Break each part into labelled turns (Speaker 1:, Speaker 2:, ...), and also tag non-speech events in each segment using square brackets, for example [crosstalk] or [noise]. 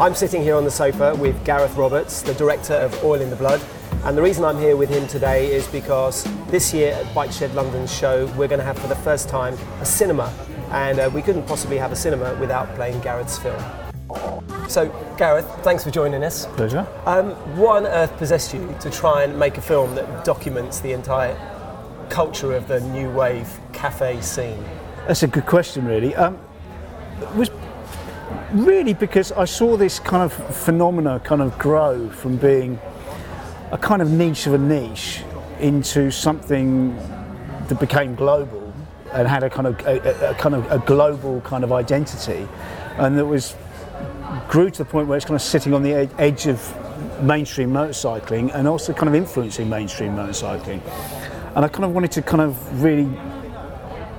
Speaker 1: I'm sitting here on the sofa with Gareth Roberts, the director of Oil in the Blood. And the reason I'm here with him today is because this year at Bike Shed London's show, we're going to have for the first time a cinema. And uh, we couldn't possibly have a cinema without playing Gareth's film. So, Gareth, thanks for joining us.
Speaker 2: Pleasure.
Speaker 1: Um, what on earth possessed you to try and make a film that documents the entire culture of the new wave cafe scene?
Speaker 2: That's a good question, really. Um, was really because I saw this kind of phenomena kind of grow from being a kind of niche of a niche into something that became global and had a kind of a, a kind of a global kind of identity, and that was grew to the point where it's kind of sitting on the ed- edge of mainstream motorcycling and also kind of influencing mainstream motorcycling. And I kind of wanted to kind of really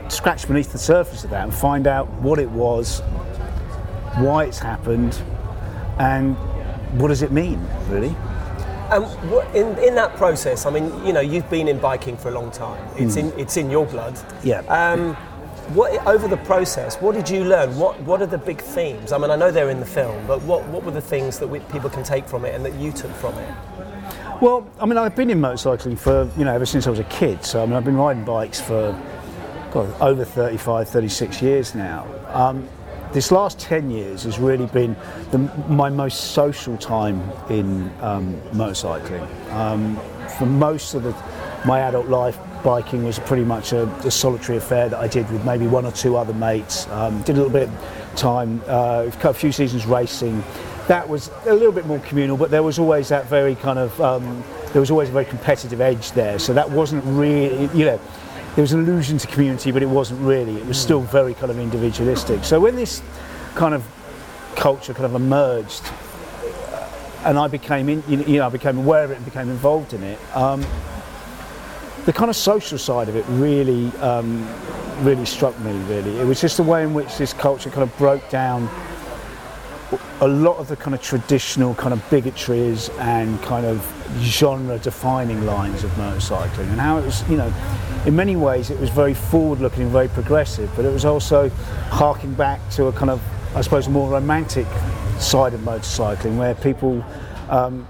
Speaker 2: scratch beneath the surface of that and find out what it was, why it's happened, and what does it mean, really.
Speaker 1: And in, in that process, I mean, you know, you've been in biking for a long time. It's in it's in your blood.
Speaker 2: Yeah.
Speaker 1: Um, what over the process? What did you learn? What what are the big themes? I mean, I know they're in the film, but what what were the things that we, people can take from it and that you took from it?
Speaker 2: Well, I mean, I've been in motorcycling for, you know, ever since I was a kid. So, I mean, I've been riding bikes for, God, over 35, 36 years now. Um, this last 10 years has really been the, my most social time in um, motorcycling. Um, for most of the, my adult life, biking was pretty much a, a solitary affair that I did with maybe one or two other mates. Um, did a little bit of time, uh, a few seasons racing. That was a little bit more communal, but there was always that very kind of, um, there was always a very competitive edge there. So that wasn't really, you know, there was an allusion to community, but it wasn't really. It was still very kind of individualistic. So when this kind of culture kind of emerged, uh, and I became, in, you know, I became aware of it and became involved in it. Um, the kind of social side of it really, um, really struck me. Really, it was just the way in which this culture kind of broke down a lot of the kind of traditional kind of bigotries and kind of genre defining lines of motorcycling and how it was you know in many ways it was very forward looking and very progressive but it was also harking back to a kind of I suppose more romantic side of motorcycling where people um,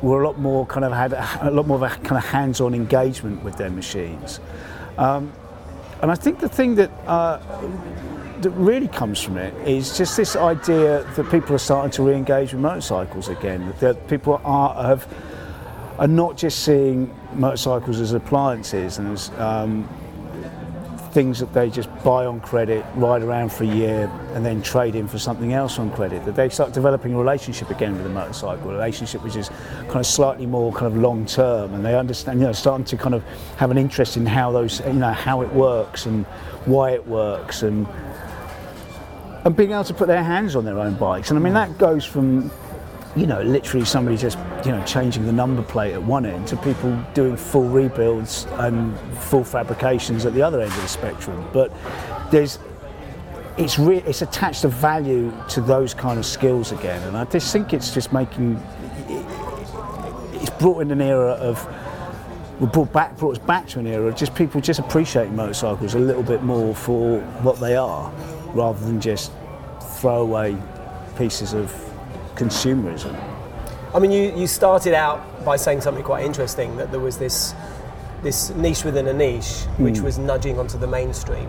Speaker 2: were a lot more kind of had a lot more of a kind of hands-on engagement with their machines um, and I think the thing that uh, that really comes from it is just this idea that people are starting to re-engage with motorcycles again. That people are have are not just seeing motorcycles as appliances and as um, things that they just buy on credit, ride around for a year, and then trade in for something else on credit. That they start developing a relationship again with the motorcycle, a relationship which is kind of slightly more kind of long term, and they understand, you know, starting to kind of have an interest in how those, you know, how it works and why it works and and being able to put their hands on their own bikes. And I mean, that goes from, you know, literally somebody just, you know, changing the number plate at one end to people doing full rebuilds and full fabrications at the other end of the spectrum. But there's, it's re- it's attached a value to those kind of skills again. And I just think it's just making, it's brought in an era of, we brought back brought us back to an era of just people just appreciating motorcycles a little bit more for what they are rather than just throwaway pieces of consumerism.
Speaker 1: I mean, you, you started out by saying something quite interesting that there was this this niche within a niche which
Speaker 2: Hmm.
Speaker 1: was nudging onto the mainstream.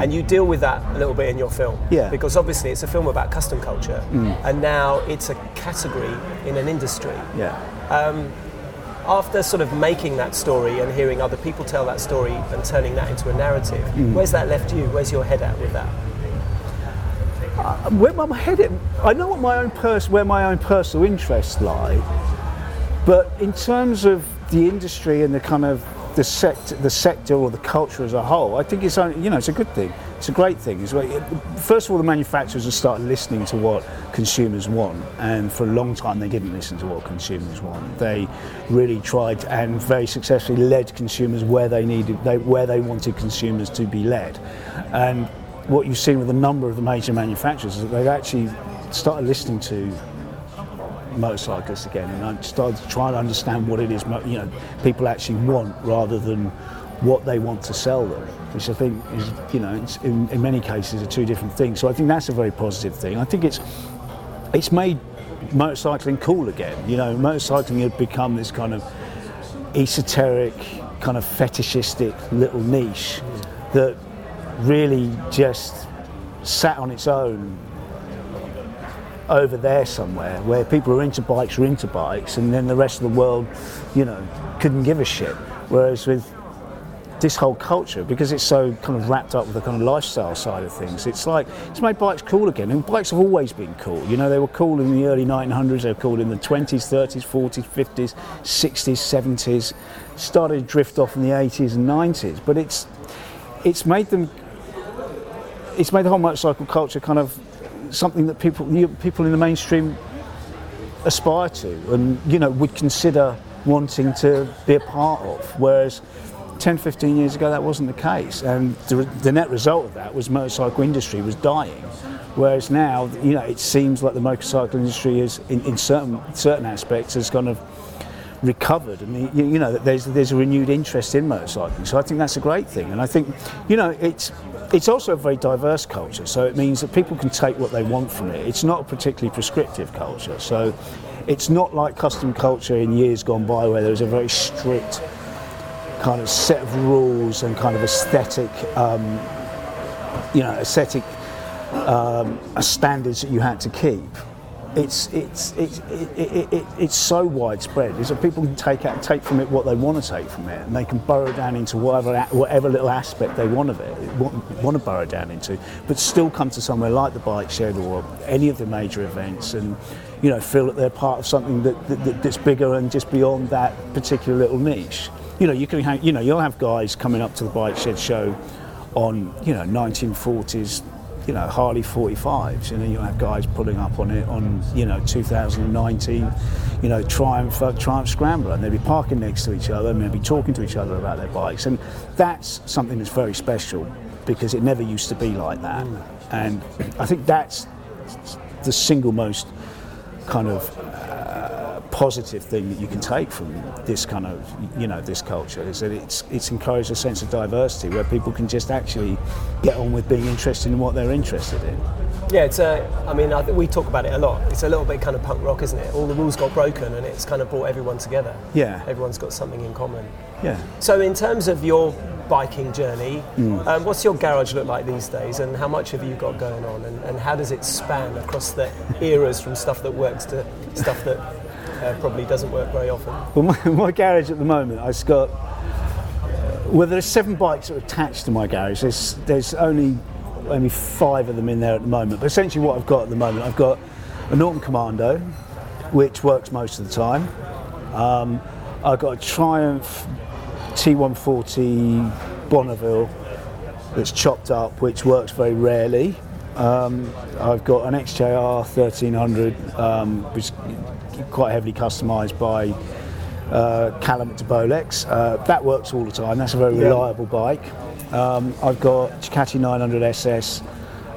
Speaker 1: And you deal with that a little bit in your film.
Speaker 2: Yeah.
Speaker 1: Because obviously it's a film about custom culture and now it's a category in an industry.
Speaker 2: Yeah.
Speaker 1: After sort of making that story and hearing other people tell that story and turning that into a narrative,
Speaker 2: Hmm.
Speaker 1: where's that left you? Where's your head at with that?
Speaker 2: Uh, where my head, at- I know what my own pers- where my own personal interests lie, but in terms of the industry and the kind of the sector, the sector or the culture as a whole, I think it's only, you know it's a good thing. It's a great thing. It's first of all, the manufacturers have started listening to what consumers want, and for a long time they didn't listen to what consumers want. They really tried and very successfully led consumers where they needed, they, where they wanted consumers to be led, and what you've seen with a number of the major manufacturers is that they've actually started listening to motorcyclists again and started trying to understand what it is you know people actually want rather than what they want to sell them which I think is you know in, in many cases are two different things so I think that's a very positive thing I think it's it's made motorcycling cool again. You know, motorcycling had become this kind of esoteric, kind of fetishistic little niche that really just sat on its own over there somewhere where people who are into bikes are into bikes and then the rest of the world, you know, couldn't give a shit. Whereas with this whole culture, because it's so kind of wrapped up with the kind of lifestyle side of things, it's like it's made bikes cool again. And bikes have always been cool. You know, they were cool in the early 1900s, they were cool in the 20s, 30s, 40s, 50s, 60s, 70s, started to drift off in the 80s and 90s. But it's it's made them it's made the whole motorcycle culture kind of something that people you, people in the mainstream aspire to and you know would consider wanting to be a part of. Whereas 10 15 years ago that wasn't the case. And the, the net result of that was motorcycle industry was dying. Whereas now you know it seems like the motorcycle industry is in, in certain certain aspects has kind of recovered. And you, you know there's there's a renewed interest in motorcycling so I think that's a great thing. And I think you know it's it's also a very diverse culture so it means that people can take what they want from it. It's not a particularly prescriptive culture so it's not like custom culture in years gone by where there was a very strict kind of set of rules and kind of aesthetic um, you know aesthetic um, standards that you had to keep it's it's it's it, it, it, it's so widespread. Is that people can take out take from it what they want to take from it and they can burrow down into whatever whatever little aspect they want of it want, want to burrow down into but still come to somewhere like the bike shed or any of the major events and you know feel that they're part of something that, that that's bigger and just beyond that particular little niche. You know you can have you know you'll have guys coming up to the bike shed show on you know 1940s you know Harley 45s. You know you have guys pulling up on it on you know 2019, you know Triumph uh, Triumph Scrambler, and they'd be parking next to each other and they'd be talking to each other about their bikes, and that's something that's very special because it never used to be like that, and I think that's the single most kind of positive thing that you can take from this kind of you know this culture is that it's it's encouraged a sense of diversity where people can just actually get on with being interested in what they're interested in.
Speaker 1: Yeah, it's a. I mean, I we talk about it a lot. It's a little bit kind of punk rock, isn't it? All the rules got broken, and it's kind of brought everyone together.
Speaker 2: Yeah.
Speaker 1: Everyone's got something in common.
Speaker 2: Yeah.
Speaker 1: So, in terms of your biking journey, mm. um, what's your garage look like these days, and how much have you got going on, and, and how does it span across the eras from stuff that works to stuff that uh, probably doesn't work very often.
Speaker 2: Well, my, [laughs] my garage at the moment, I've got. Well, there's seven bikes that are attached to my garage. There's, there's only only five of them in there at the moment. But essentially, what I've got at the moment, I've got a Norton Commando, which works most of the time. Um, I've got a Triumph T140 Bonneville that's chopped up, which works very rarely. Um, I've got an XJR 1300, um, which quite heavily customised by uh, Callum at Bolex. Uh, that works all the time. That's a very reliable bike. Um, I've got Ducati 900 SS,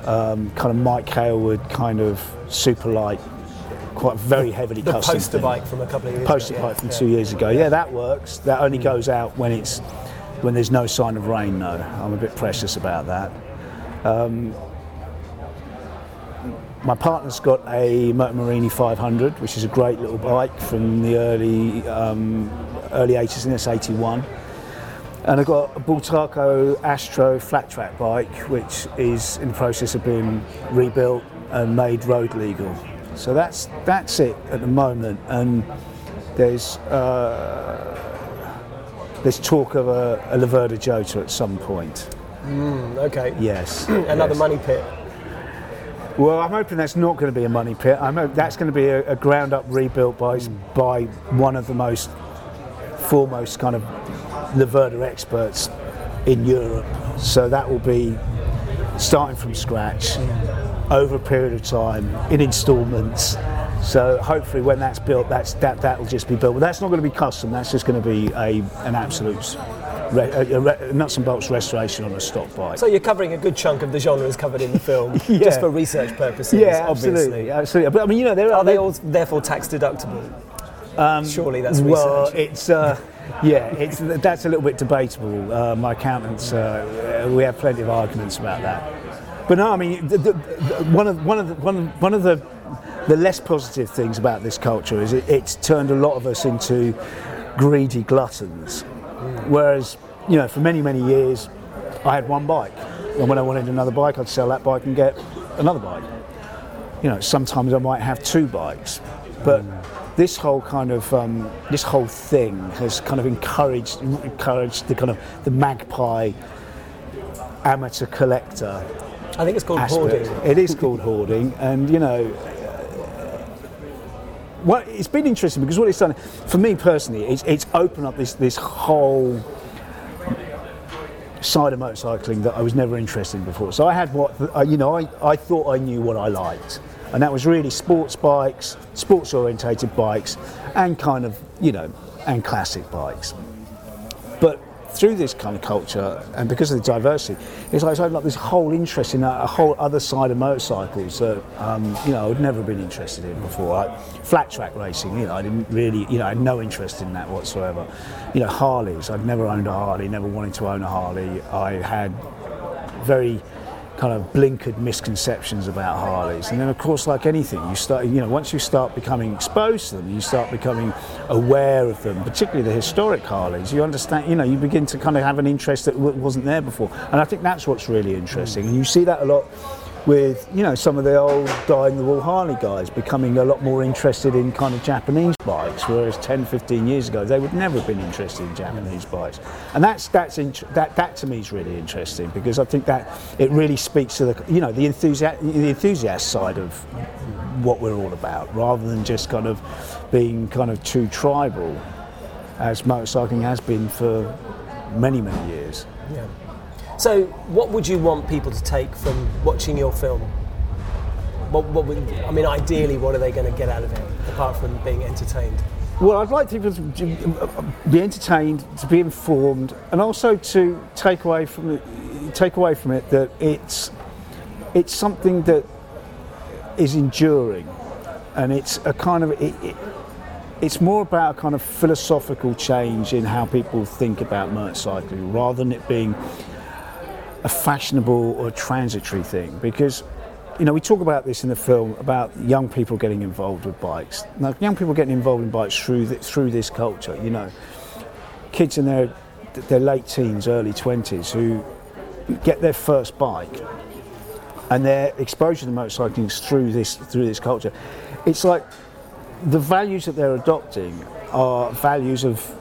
Speaker 2: um, kind of Mike Hailwood kind of super light, quite very heavily customised.
Speaker 1: the
Speaker 2: custom.
Speaker 1: poster
Speaker 2: thing.
Speaker 1: bike from a couple of years
Speaker 2: poster
Speaker 1: ago.
Speaker 2: bike from yeah. two years ago. Yeah, that works. That only mm. goes out when it's when there's no sign of rain. though. I'm a bit precious about that. Um, my partner's got a Moto Morini 500, which is a great little bike from the early um, early 80s, and it's 81. And I've got a Bultaco Astro flat track bike, which is in the process of being rebuilt and made road legal. So that's that's it at the moment. And there's uh, there's talk of a, a Laverda Jota at some point.
Speaker 1: Mm, okay.
Speaker 2: Yes. [clears throat]
Speaker 1: Another
Speaker 2: yes.
Speaker 1: money pit.
Speaker 2: Well, I'm hoping that's not going to be a money pit. I'm that's going to be a, a ground up rebuilt by mm. by one of the most foremost kind of Laverda experts in Europe. So that will be starting from scratch over a period of time in instalments. So hopefully, when that's built, that's that that will just be built. But that's not going to be custom. That's just going to be a an absolute re- a, a nuts and bolts restoration on a stock bike.
Speaker 1: So you're covering a good chunk of the genres covered in the film, [laughs]
Speaker 2: yeah.
Speaker 1: just for research purposes.
Speaker 2: Yeah,
Speaker 1: obviously.
Speaker 2: absolutely, absolutely. But I mean, you know, there
Speaker 1: are,
Speaker 2: are
Speaker 1: they all therefore tax deductible? Um, Surely that's
Speaker 2: research. Well,
Speaker 1: it's.
Speaker 2: Uh, yeah, it's, that's a little bit debatable. Uh, my accountants, uh, we have plenty of arguments about that. But no, I mean, the, the, one of one of the, one, one of the the less positive things about this culture is it, it's turned a lot of us into greedy gluttons. Whereas, you know, for many, many years, I had one bike. And when I wanted another bike, I'd sell that bike and get another bike. You know, sometimes I might have two bikes. But this whole kind of um, this whole thing has kind of encouraged encouraged the kind of the magpie amateur collector
Speaker 1: I think it's called
Speaker 2: aspect.
Speaker 1: hoarding.
Speaker 2: It is called hoarding, and you know, what it's been interesting because what it's done for me personally, it's it's opened up this this whole side of motorcycling that I was never interested in before. So I had what uh, you know, I, I thought I knew what I liked, and that was really sports bikes, sports orientated bikes, and kind of you know, and classic bikes. But through this kind of culture and because of the diversity, it's like it's opened up this whole interest in a, a whole other side of motorcycles that um, you know I'd never been interested in before. Like flat track racing, you know, I didn't really, you know, I had no interest in that whatsoever. You know, Harleys, I'd never owned a Harley, never wanted to own a Harley. I had very kind of blinkered misconceptions about Harleys. And then, of course, like anything, you start, you know, once you start becoming exposed to them, you start becoming aware of them, particularly the historic Harleys. You understand, you know, you begin to kind of have an interest that w- wasn't there before. And I think that's what's really interesting. And you see that a lot with, you know, some of the old die-in-the-wool Harley guys becoming a lot more interested in kind of Japanese bikes, whereas 10, 15 years ago they would never have been interested in Japanese bikes. And that's that's int- that that to me is really interesting because I think that it really speaks to the you know the enthusiast the enthusiast side of what we're all about, rather than just kind of being kind of too tribal, as motorcycling has been for many many years.
Speaker 1: Yeah. So, what would you want people to take from watching your film? What, what would, I mean, ideally, what are they going to get out of it apart from being entertained?
Speaker 2: Well, I'd like people to to uh, be entertained, to be informed, and also to take away from it, take away from it that it's it's something that is enduring, and it's a kind of it, it, it's more about a kind of philosophical change in how people think about motorcycling, rather than it being a fashionable or transitory thing. Because you know, we talk about this in the film about young people getting involved with bikes. Now, young people getting involved in bikes through th- through this culture. You know, kids in their their late teens, early twenties who get their first bike, and their exposure to motorcycling is through this through this culture. It's like the values that they're adopting are values of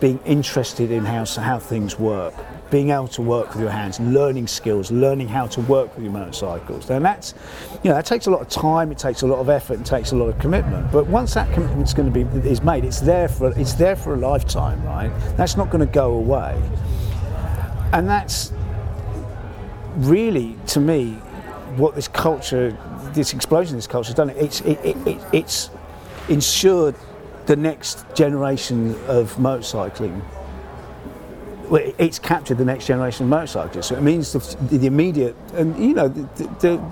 Speaker 2: being interested in how how things work, being able to work with your hands, learning skills, learning how to work with your motorcycles. And that's, you know, that takes a lot of time, it takes a lot of effort, it takes a lot of commitment. But once that commitment's going to be is made, it's there for it's there for a lifetime, right? That's not going to go away. And that's really, to me, what this culture, this explosion this culture has done. It's it, it, it, it's ensured the next generation of motorcycling well, it's captured the next generation of motorcyclists. So it means the, the immediate, and you know, the, the,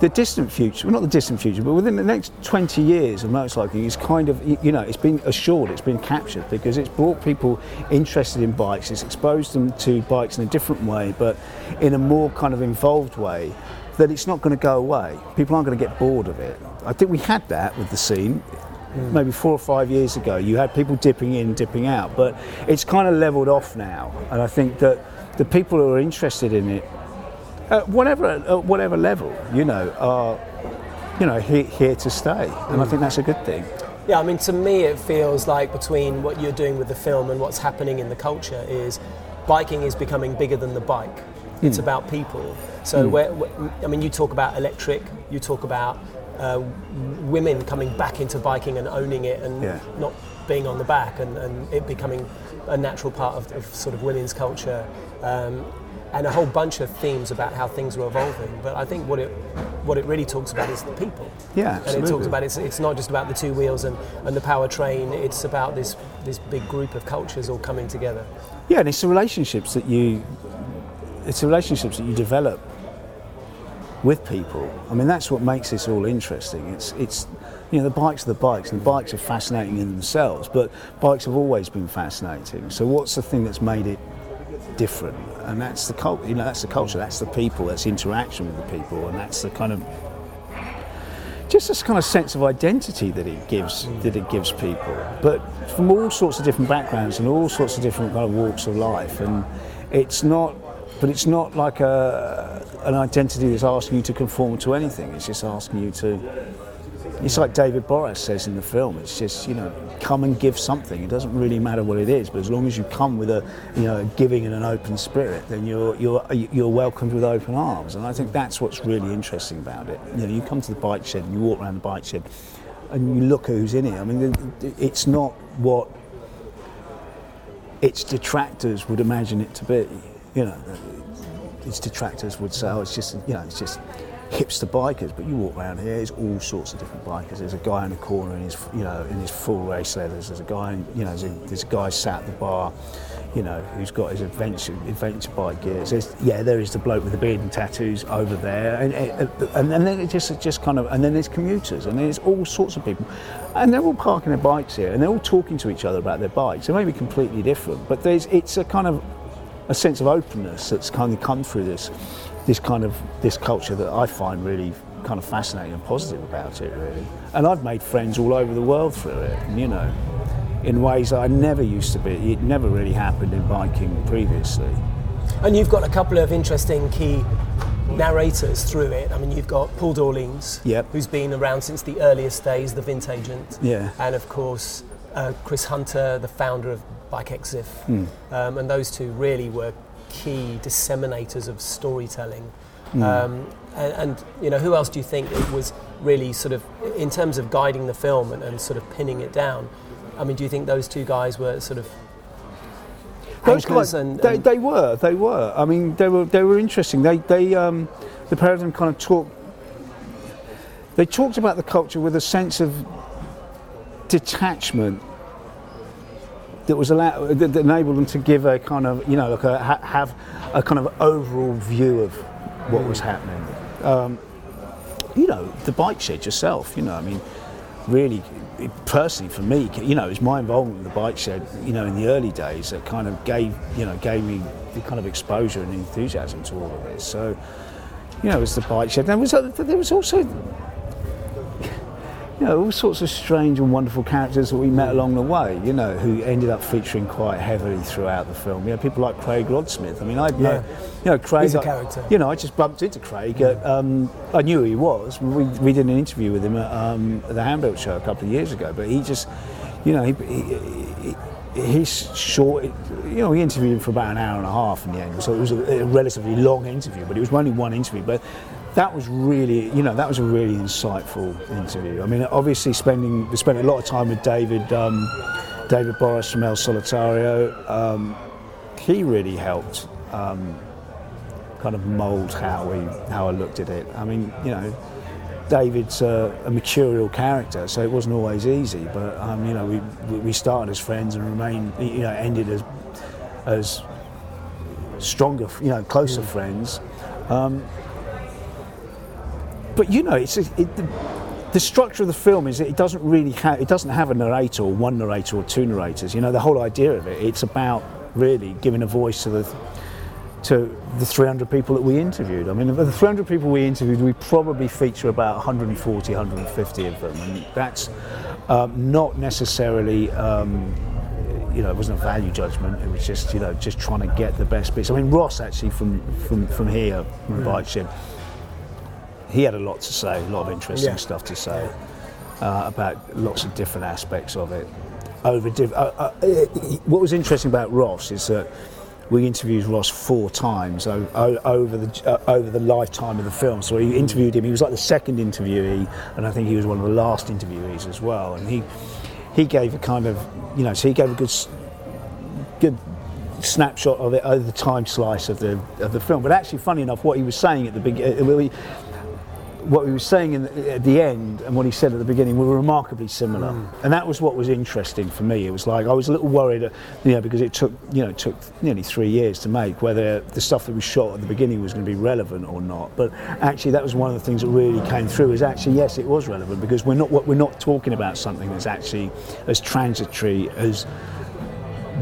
Speaker 2: the distant future, well, not the distant future, but within the next 20 years of motorcycling is kind of, you know, it's been assured, it's been captured because it's brought people interested in bikes, it's exposed them to bikes in a different way, but in a more kind of involved way that it's not going to go away. People aren't going to get bored of it. I think we had that with the scene Mm. maybe four or five years ago, you had people dipping in, dipping out, but it's kind of leveled off now. And I think that the people who are interested in it, at whatever at whatever level, you know, are you know here, here to stay, and I think that's a good thing.
Speaker 1: Yeah, I mean, to me, it feels like between what you're doing with the film and what's happening in the culture is biking is becoming bigger than the bike. It's mm. about people. So, mm. where, where- I mean, you talk about electric, you talk about uh, women coming back into biking and owning it and
Speaker 2: Yeah.
Speaker 1: not being on the back and, and it becoming a natural part of, of sort of women's culture. Um, and a whole bunch of themes about how things were evolving. But I think what it what it really talks about is the people.
Speaker 2: Yeah,
Speaker 1: And it talks about it's, it's not just about the two wheels and, and the powertrain, it's about this, this big group of cultures all coming together.
Speaker 2: Yeah, and it's the relationships that you, it's the relationships that you develop with people. I mean, that's what makes this all interesting. It's, it's, you know, the bikes are the bikes, and the bikes are fascinating in themselves. But bikes have always been fascinating. So, what's the thing that's made it different? And that's the culture. You know, that's the culture. That's the people. That's the interaction with the people, and that's the kind of just this kind of sense of identity that it gives that it gives people, but from all sorts of different backgrounds and all sorts of different kind of walks of life, and it's not, but it's not like a an identity that's asking you to conform to anything. It's just asking you to. It's like David Borras says in the film. It's just you know, come and give something. It doesn't really matter what it is, but as long as you come with a you know a giving and an open spirit, then you're you're you're welcomed with open arms. And I think that's what's really interesting about it. You know, you come to the bike shed and you walk around the bike shed, and you look at who's in it. I mean, it's not what its detractors would imagine it to be. You know, its detractors would say, "Oh, it's just you know, it's just." hipster bikers, but you walk around here, there's all sorts of different bikers. There's a guy in the corner in his, you know, in his full race leathers. There's a guy, in, you know, there's a, there's a guy sat at the bar, you know, who's got his adventure adventure bike gear. So yeah, there is the bloke with the beard and tattoos over there, and and, and then it just just kind of, and then there's commuters, and there's all sorts of people, and they're all parking their bikes here, and they're all talking to each other about their bikes. They may be completely different, but there's it's a kind of a sense of openness that's kind of come through this this kind of this culture that I find really kind of fascinating and positive about it really. And I've made friends all over the world through it you know in ways I never used to be. It never really happened in biking previously.
Speaker 1: And you've got a couple of interesting key narrators through it. I mean you've got Paul d'Orléans
Speaker 2: yep.
Speaker 1: who's been around since the earliest days the Vintagent
Speaker 2: yeah.
Speaker 1: And of course uh, Chris Hunter the founder of Bike Exif
Speaker 2: mm.
Speaker 1: um, and those two really were key disseminators of storytelling.
Speaker 2: Mm.
Speaker 1: Um, and, and, you know, who else do you think was really sort of, in terms of guiding the film and, and, sort of pinning it down? I mean, do you think those two guys were sort of
Speaker 2: those guys, and, they, they, were, they were. I mean, they were, they were interesting. They, they, um, the pair of them kind of talked. They talked about the culture with a sense of detachment that was allowed that enabled them to give a kind of you know like a, ha, have a kind of overall view of what was happening. Um, you know, the bike shed yourself. You know, I mean, really, personally for me, you know, it's my involvement with the bike shed. You know, in the early days that kind of gave you know gave me the kind of exposure and enthusiasm to all of this. So, you know, it was the bike shed. There was there was also you know, all sorts of strange and wonderful characters that we met along the way, you know, who ended up featuring quite heavily throughout the film. You know, people like Craig Rodsmith. I mean, I, yeah. you know, Craig.
Speaker 1: He's a character.
Speaker 2: You know, I just bumped into Craig. Yeah. At, um, I knew who he was. We, we did an interview with him at, um, at the Handbuilt show a couple of years ago, but he just, you know, he, he, he he's short. You know, we interviewed him for about an hour and a half in the end, so it was a, a relatively long interview. But it was only one interview. But that was really, you know, that was a really insightful interview. I mean, obviously spending, we spent a lot of time with David, um, David Borras from El Solitario. Um, he really helped um, kind of mould how we, how I looked at it. I mean, you know, David's a, a mercurial character, so it wasn't always easy. But um, you know, we we started as friends and remained, you know, ended as as stronger, you know, closer mm. friends. Um, but you know, it's it, the, the, structure of the film is it doesn't really have it doesn't have a narrator or one narrator or two narrators. You know, the whole idea of it it's about really giving a voice to the to the 300 people that we interviewed. I mean, of the 300 people we interviewed, we probably feature about 140, 150 of them, and that's um, not necessarily. Um, you know, it wasn't a value judgment. It was just, you know, just trying to get the best bits. I mean, Ross actually from from from here, from mm. He had a lot to say, a lot of interesting yeah. stuff to say uh, about lots of different aspects of it. Over diff- uh, uh, what was interesting about Ross is that we interviewed Ross four times over the uh, over the lifetime of the film. So we interviewed him. He was like the second interviewee, and I think he was one of the last interviewees as well. And he he gave a kind of you know, so he gave a good good snapshot of it over the time slice of the of the film. But actually, funny enough, what he was saying at the beginning, what he was saying the, at the end and what he said at the beginning were remarkably similar, mm. and that was what was interesting for me. It was like I was a little worried, uh, you know, because it took you know took nearly three years to make whether the stuff that was shot at the beginning was going to be relevant or not. But actually, that was one of the things that really came through. Is actually yes, it was relevant because we're not we're not talking about something that's actually as transitory as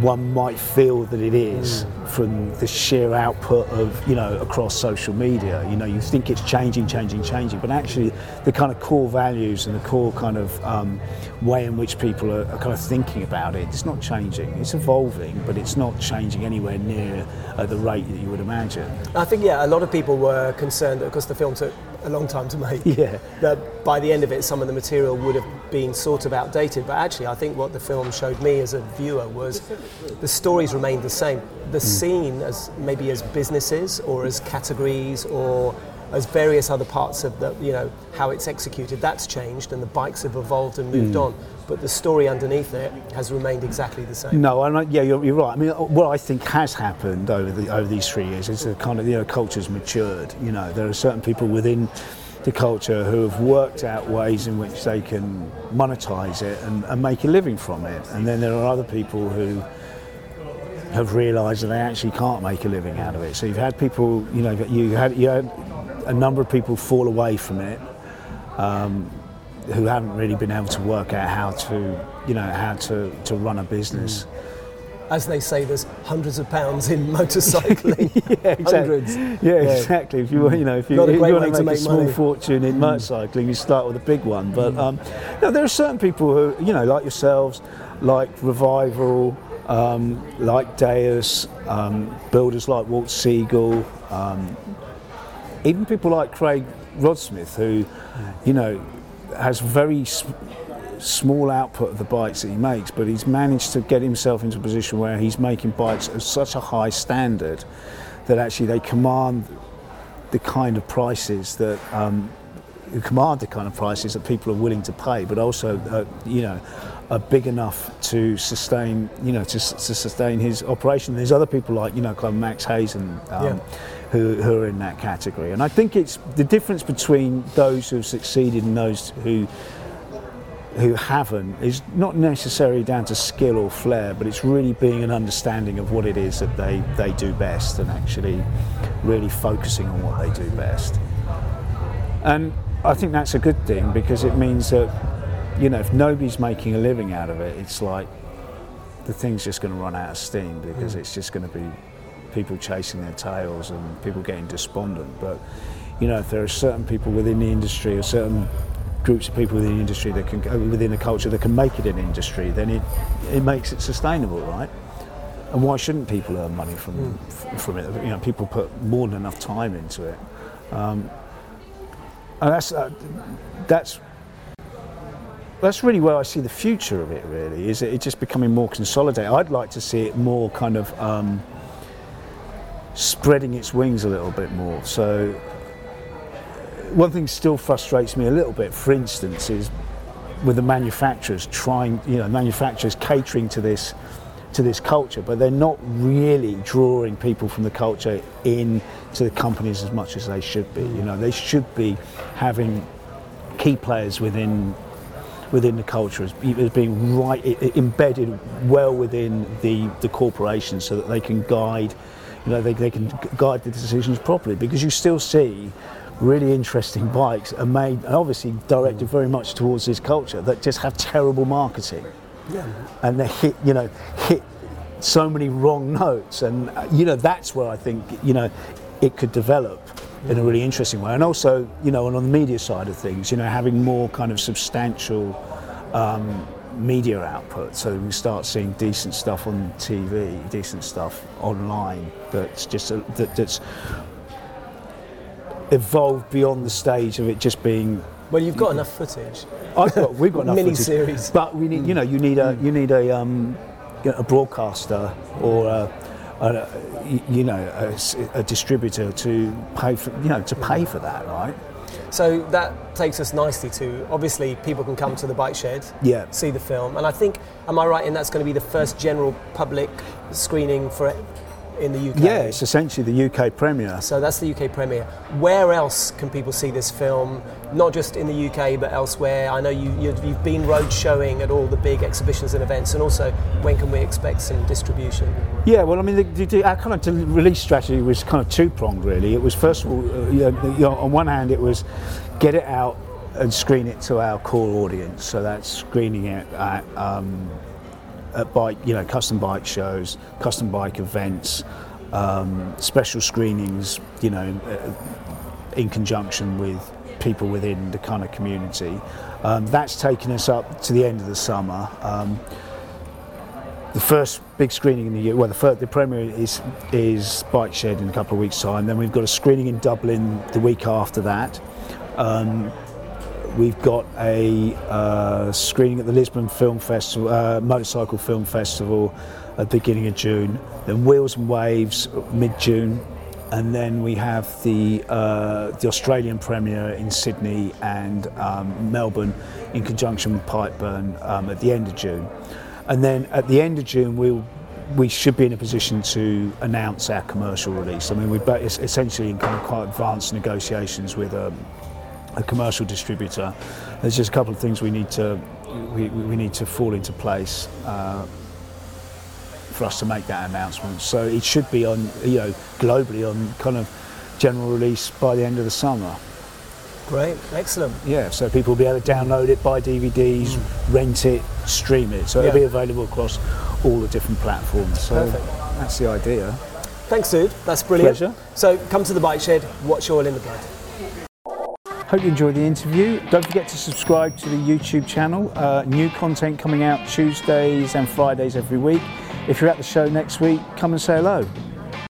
Speaker 2: one might feel that it is from the sheer output of you know across social media. You know, you think it's changing, changing, changing, but actually the kind of core values and the core kind of um, way in which people are, are kind of thinking about it, it's not changing. It's evolving, but it's not changing anywhere near at the rate that you would imagine.
Speaker 1: I think yeah, a lot of people were concerned that because the film took a long time to make. [laughs]
Speaker 2: Yeah.
Speaker 1: That by the end of it, some of the material would have been sort of outdated. But actually, I think what the film showed me as a viewer was the stories remained the same. The hmm. scene, as maybe as businesses or as categories or as various other parts of the, you know, how it's executed, that's changed, and the bikes have evolved and moved hmm. on. But the story underneath it has remained exactly the same.
Speaker 2: No, I'm not, yeah, you're, you're right. I mean, what I think has happened over the over these three years is the kind of you know culture's matured. You know, there are certain people within the culture who have worked out ways in which they can monetize it and, and make a living from it, and then there are other people who have realised that they actually can't make a living out of it. So you've had people, you know, you had you had a number of people fall away from it. Um, who haven't really been able to work out how to, you know, how to, to run a business.
Speaker 1: As they say, there's hundreds of pounds in [laughs] motorcycling. [laughs]
Speaker 2: yeah, exactly.
Speaker 1: Hundreds.
Speaker 2: Yeah, exactly. If you you know if you, if you want to
Speaker 1: to
Speaker 2: make, a small
Speaker 1: money.
Speaker 2: fortune in motorcycling, you start with a big one. But um, no, there are certain people who you know, like yourselves, like Revival, um, like Deus, um, builders like Walt Siegl, um, even people like Craig Rodsmith, who you know has very s- small output of the bikes that he makes, but he's managed to get himself into a position where he's making bikes of such a high standard that actually they command the kind of prices that um, command the kind of prices that people are willing to pay, but also uh, you know are big enough to sustain you know to, to sustain his operation. There's other people like you know kind of Max Hazan. Um,
Speaker 1: Yeah.
Speaker 2: Who, who are in that category, and I think it's the difference between those who have succeeded and those who who haven't is not necessarily down to skill or flair, but it's really being an understanding of what it is that they, they do best and actually really focusing on what they do best. And I think that's a good thing because it means that, you know, if nobody's making a living out of it, it's like the thing's just going to run out of steam because hmm. it's just going to be people chasing their tails and people getting despondent. But, you know, if there are certain people within the industry or certain groups of people within the industry that can, uh, within a culture that can make it an industry, then it, it makes it sustainable, right? And why shouldn't people earn money from f- from it? You know, people put more than enough time into it, um, and that's uh, that's that's really where I see the future of it. Really, is it just becoming more consolidated? I'd like to see it more kind of um, spreading its wings a little bit more. So one thing still frustrates me a little bit, for instance, is with the manufacturers trying, you know, manufacturers catering to this to this culture, but they're not really drawing people from the culture in to the companies as much as they should be. You know, they should be having key players within within the culture as, being right embedded well within the the corporation, so that they can guide, you know, they, they can guide the decisions properly. Because you still see really interesting bikes are made and obviously directed very much towards this culture that just have terrible marketing
Speaker 1: Yeah.
Speaker 2: and they hit you know hit so many wrong notes and uh, you know that's where I think you know it could develop in a really interesting way and also you know and on the media side of things you know having more kind of substantial um, media output so we start seeing decent stuff on TV decent stuff online that's just a, that, that's evolved beyond the stage of it just being
Speaker 1: Well, you've got enough footage.
Speaker 2: I've got, we've got [laughs] enough footage.
Speaker 1: Mini-series.
Speaker 2: but we need, you know, you need a, hmm. you need a, um, you know, a broadcaster or a, a, you know, a distributor to pay for, you know, to pay hmm. for that, right?
Speaker 1: So that takes us nicely to obviously people can come to the bike shed,
Speaker 2: Yeah.
Speaker 1: see the film, and I think, am I right in that's going to be the first general public screening for it in the UK?
Speaker 2: Yeah, it's essentially the UK premiere.
Speaker 1: So that's the UK premiere. Where else can people see this film? Not just in the UK, but elsewhere. I know you, you've, been road showing at all the big exhibitions and events, and also when can we expect some distribution?
Speaker 2: Yeah, well, I mean, the, the, our kind of release strategy was kind of two pronged, really. It was first of all, uh, you know, you know, on one hand, it was get it out and screen it to our core audience. So that's screening it at um, at bike, you know, custom bike shows, custom bike events, um, special screenings, you know, uh, in conjunction with people within the kind of community. Um, that's taken us up to the end of the summer. Um, the first big screening in the year, well, the, first, the premiere is is Bike Shed in a couple of weeks' time. Then we've got a screening in Dublin the week after that. Um, we've got a uh, screening at the Lisbon Film Festival, uh, Motorcycle Film Festival, at the beginning of June. Then Wheels and Waves mid-June, and then we have the uh, the Australian premiere in Sydney and um, Melbourne in conjunction with Pipeburn um, at the end of June. And then at the end of June, we'll, we should be in a position to announce our commercial release. I mean, we're essentially in kind of quite advanced negotiations with a, a commercial distributor. There's just a couple of things we need to we, we need to fall into place uh, for us to make that announcement. So it should be on you know globally on kind of general release by the end of the summer.
Speaker 1: Great, excellent.
Speaker 2: Yeah, so people will be able to download it, buy DVDs, rent it, stream it. So it'll
Speaker 1: Mm.
Speaker 2: Be available across all the different platforms. So
Speaker 1: Perfect.
Speaker 2: that's the idea.
Speaker 1: Thanks, dude. That's brilliant.
Speaker 2: Pleasure.
Speaker 1: So come to the bike shed, watch Oil in the Blood.
Speaker 2: Hope you enjoy the interview. Don't forget to subscribe to the YouTube channel. Uh, new content coming out Tuesdays and Fridays every week. If you're at the show next week, come and say hello.